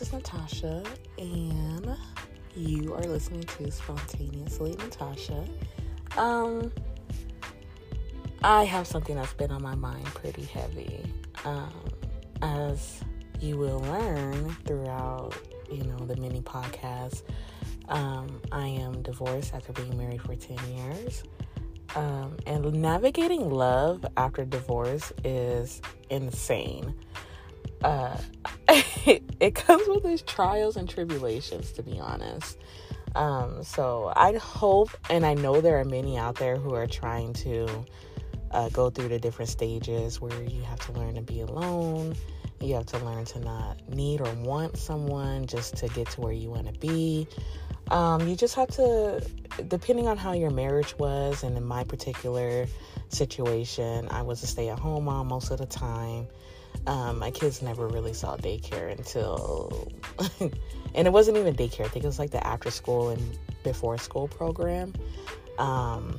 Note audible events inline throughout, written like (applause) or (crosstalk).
This is Natasha, and you are listening to Spontaneously Natasha. Um, I have something that's been on my mind pretty heavy. Um, as you will learn throughout, you know, the mini podcast, um, I am divorced after being married for 10 years. Um, and navigating love after divorce is insane. Uh, (laughs) it comes with its trials and tribulations, to be honest. Um, so I hope, and I know there are many out there who are trying to uh, go through the different stages where you have to learn to be alone. You have to learn to not need or want someone just to get to where you want to be. Um, you just have to, depending on how your marriage was, and in my particular situation, I was a stay at home mom most of the time. Um, my kids never really saw daycare until, (laughs) and it wasn't even daycare. I think it was like the after school and before school program. Um,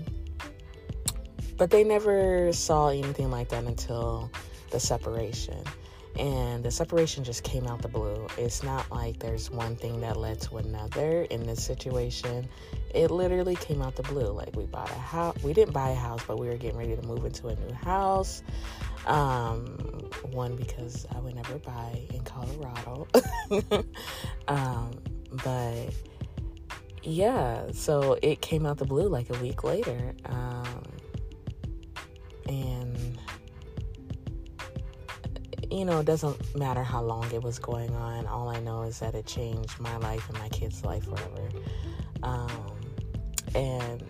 but they never saw anything like that until the separation and the separation just came out the blue. It's not like there's one thing that led to another in this situation. It literally came out the blue. Like we bought a house, we didn't buy a house, but we were getting ready to move into a new house. Um, one because I would never buy in Colorado. (laughs) um, but yeah, so it came out the blue like a week later. Um, and you know, it doesn't matter how long it was going on. All I know is that it changed my life and my kids' life forever. Um, and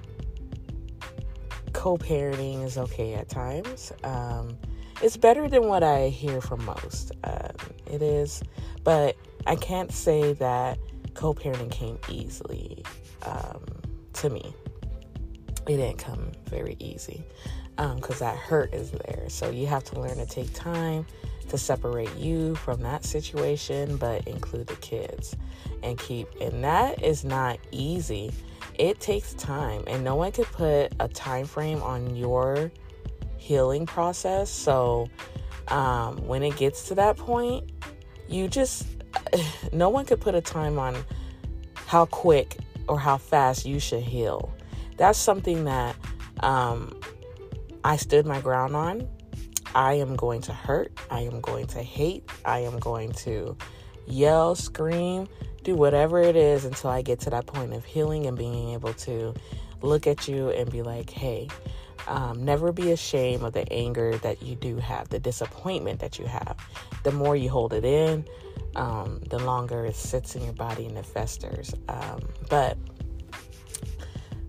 co parenting is okay at times. Um, it's better than what I hear from most. Um, it is, but I can't say that co parenting came easily um, to me. It didn't come very easy because um, that hurt is there. So you have to learn to take time to separate you from that situation, but include the kids and keep. And that is not easy. It takes time, and no one could put a time frame on your healing process. So um, when it gets to that point, you just (laughs) no one could put a time on how quick or how fast you should heal. That's something that um, I stood my ground on I am going to hurt. I am going to hate. I am going to yell, scream, do whatever it is until I get to that point of healing and being able to look at you and be like, hey, um, never be ashamed of the anger that you do have, the disappointment that you have. The more you hold it in, um, the longer it sits in your body and it festers. Um, but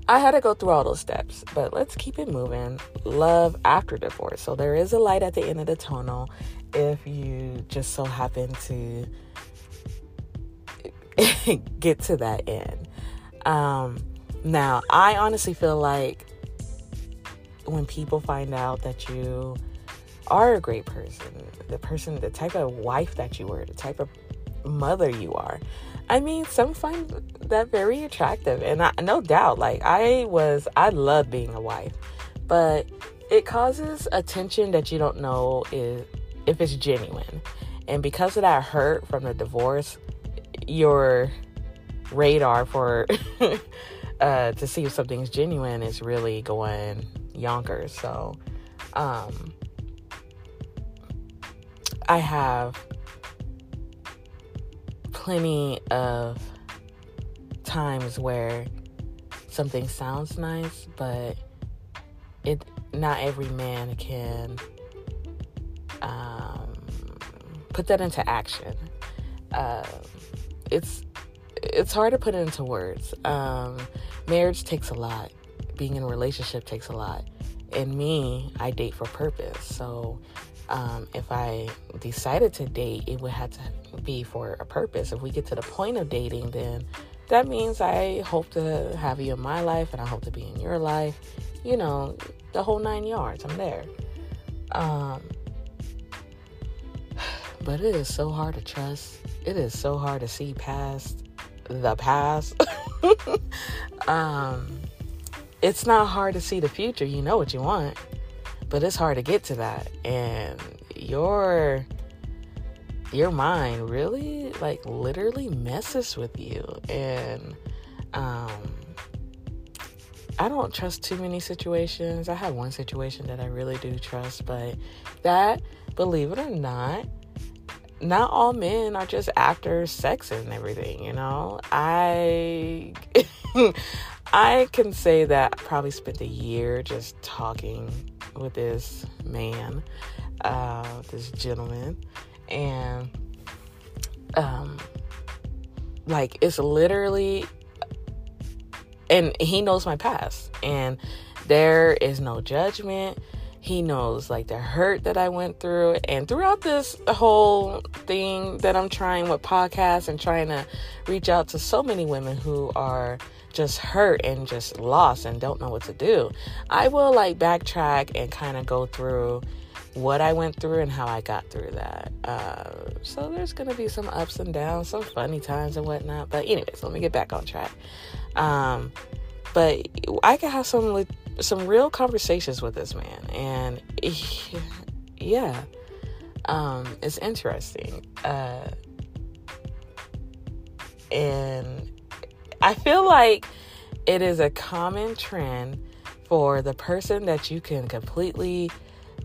I had to go through all those steps, but let's keep it moving. Love after divorce. So there is a light at the end of the tunnel if you just so happen to (laughs) get to that end. Um, now, I honestly feel like when people find out that you are a great person, the person, the type of wife that you were, the type of mother you are, I mean, some find that very attractive, and I, no doubt, like I was, I love being a wife, but it causes attention that you don't know is if it's genuine, and because of that hurt from the divorce, your radar for (laughs) uh, to see if something's genuine is really going yonkers. So, um, I have plenty of times where something sounds nice, but it not every man can um, put that into action. Uh, it's it's hard to put into words. Um, marriage takes a lot. Being in a relationship takes a lot. And me, I date for purpose. So um, if I decided to date, it would have to be for a purpose. If we get to the point of dating, then that means I hope to have you in my life and I hope to be in your life. You know, the whole nine yards. I'm there. Um, (sighs) but it is so hard to trust. It is so hard to see past the past. (laughs) um, it's not hard to see the future. You know what you want but it's hard to get to that and your your mind really, like, literally messes with you. And, um, I don't trust too many situations. I have one situation that I really do trust, but that, believe it or not, not all men are just after sex and everything, you know? I (laughs) I can say that I probably spent a year just talking with this man, uh, this gentleman, and um like it's literally and he knows my past and there is no judgment he knows like the hurt that I went through. And throughout this whole thing that I'm trying with podcasts and trying to reach out to so many women who are just hurt and just lost and don't know what to do, I will like backtrack and kind of go through what I went through and how I got through that. Uh, so there's gonna be some ups and downs, some funny times and whatnot. But anyways, let me get back on track. Um, but I can have some some real conversations with this man, and he, (laughs) yeah, um, it's interesting. Uh, and I feel like it is a common trend for the person that you can completely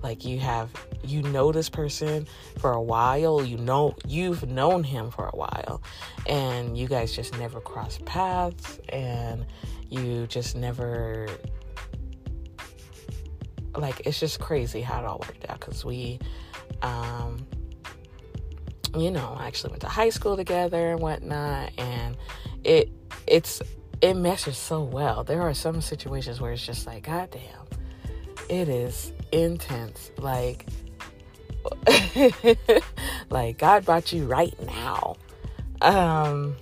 like you have you know this person for a while you know you've known him for a while and you guys just never cross paths and you just never like it's just crazy how it all worked out because we um you know actually went to high school together and whatnot and it it's it meshes so well. There are some situations where it's just like god damn it is intense. Like (laughs) like god brought you right now. Um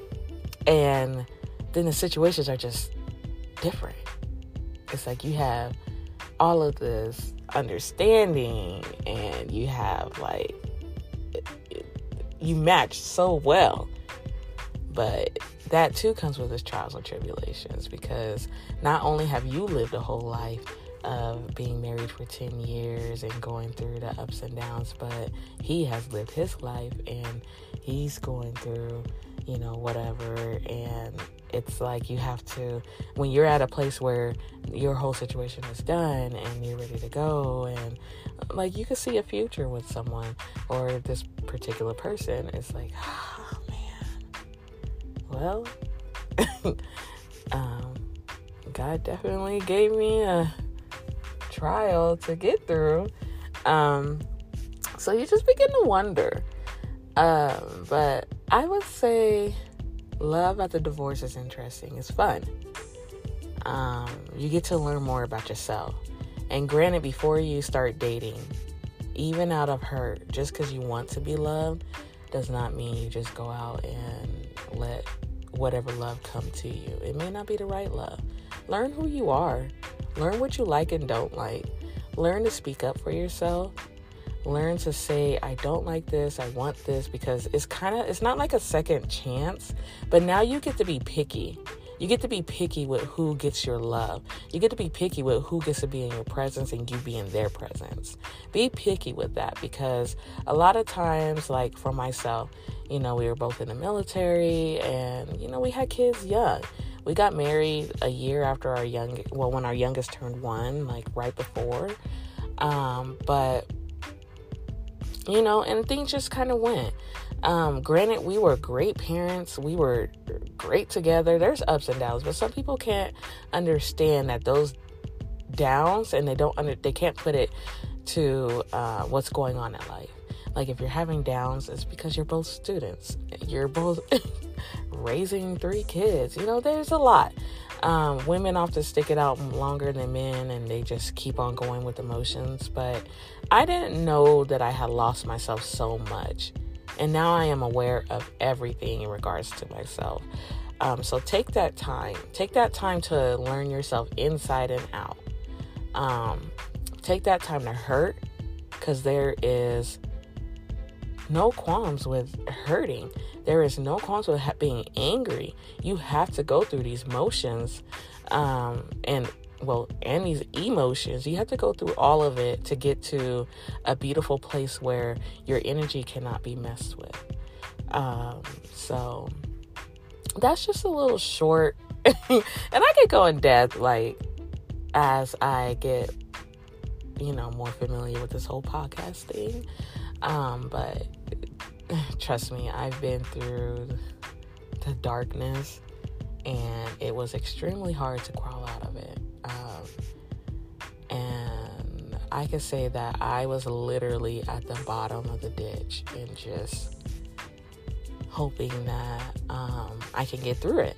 and then the situations are just different. It's like you have all of this understanding and you have like you match so well. But that too comes with its trials and tribulations because not only have you lived a whole life of being married for 10 years and going through the ups and downs but he has lived his life and he's going through you know whatever. And it's like you have to when you're at a place where your whole situation is done and you're ready to go and like you can see a future with someone or this particular person it's like oh man well (laughs) um, god definitely gave me a trial to get through um, so you just begin to wonder um, but i would say love at the divorce is interesting. It's fun. Um, you get to learn more about yourself. And granted, before you start dating, even out of hurt, just because you want to be loved, does not mean you just go out and let whatever love come to you. It may not be the right love. Learn who you are, learn what you like and don't like, learn to speak up for yourself. Learn to say i don't like this. I want this because it's kind of it's not like a second chance but now you get to be picky you get to be picky with who gets your love. You get to be picky with who gets to be in your presence and you be in their presence. Be picky with that because a lot of times, like for myself, you know, we were both in the military and, you know, we had kids young. We got married a year after our young, well, when our youngest turned one, like right before. Um, but you know, and things just kind of went. Um, granted, we were great parents, we were great together. There's ups and downs, but some people can't understand that those downs, and they don't under, they can't put it to uh, what's going on in life. Like if you're having downs, it's because you're both students. You're both (laughs) raising three kids. You know, there's a lot. Um, women often stick it out longer than men and they just keep on going with emotions. But I didn't know that I had lost myself so much. And now I am aware of everything in regards to myself. Um, so take that time. Take that time to learn yourself inside and out. Um, take that time to hurt because there is no qualms with hurting. There is no qualms with being angry. You have to go through these motions, um, and well, and these emotions. You have to go through all of it to get to a beautiful place where your energy cannot be messed with. Um, so that's just a little short, (laughs) and I could go in depth like as I get you know more familiar with this whole podcast thing. Um, but (sighs) trust me, I've been through the darkness, and it was extremely hard to crawl out of it. Um, and I can say that I was literally at the bottom of the ditch and just hoping that um, I can get through it.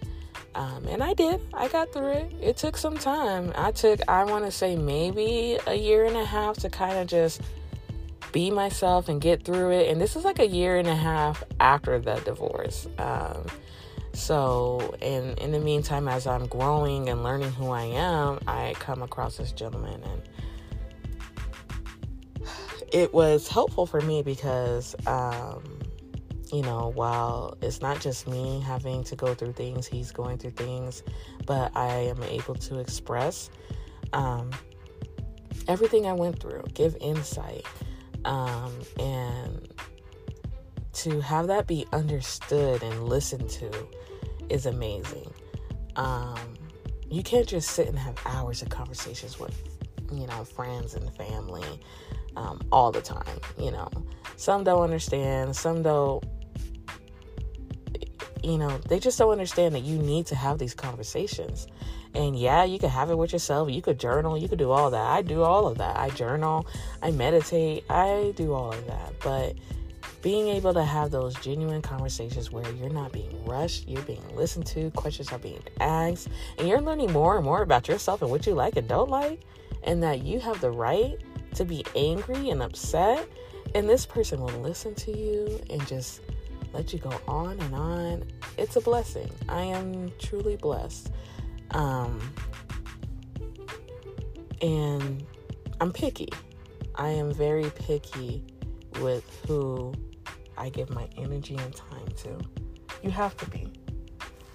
Um, and I did. I got through it. It took some time. I took, I want to say, maybe a year and a half to kind of just be myself and get through it. And this is like a year and a half after the divorce. Um, so, in in the meantime, as I'm growing and learning who I am, I come across this gentleman, and it was helpful for me because um, you know, while it's not just me having to go through things, he's going through things, but I am able to express um, everything I went through, give insight, um, and to have that be understood and listened to is amazing. Um, you can't just sit and have hours of conversations with, you know, friends and family um, all the time. You know, some don't understand, some don't you know, they just don't understand that you need to have these conversations. And yeah, you can have it with yourself. You could journal. You could do all that. I do all of that. I journal. I meditate. I do all of that. But being able to have those genuine conversations where you're not being rushed, you're being listened to, questions are being asked, and you're learning more and more about yourself and what you like and don't like, and that you have the right to be angry and upset, and this person will listen to you and just let you go on and on. It's a blessing. I am truly blessed. Um, and I'm picky. I am very picky with who I give my energy and time to. You have to be.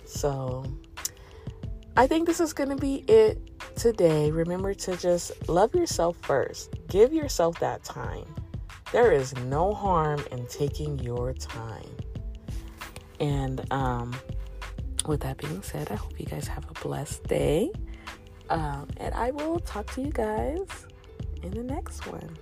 So, I think this is going to be it today. Remember to just love yourself first. Give yourself that time. There is no harm in taking your time. And um, with that being said, I hope you guys have a blessed day. Um, and I will talk to you guys in the next one.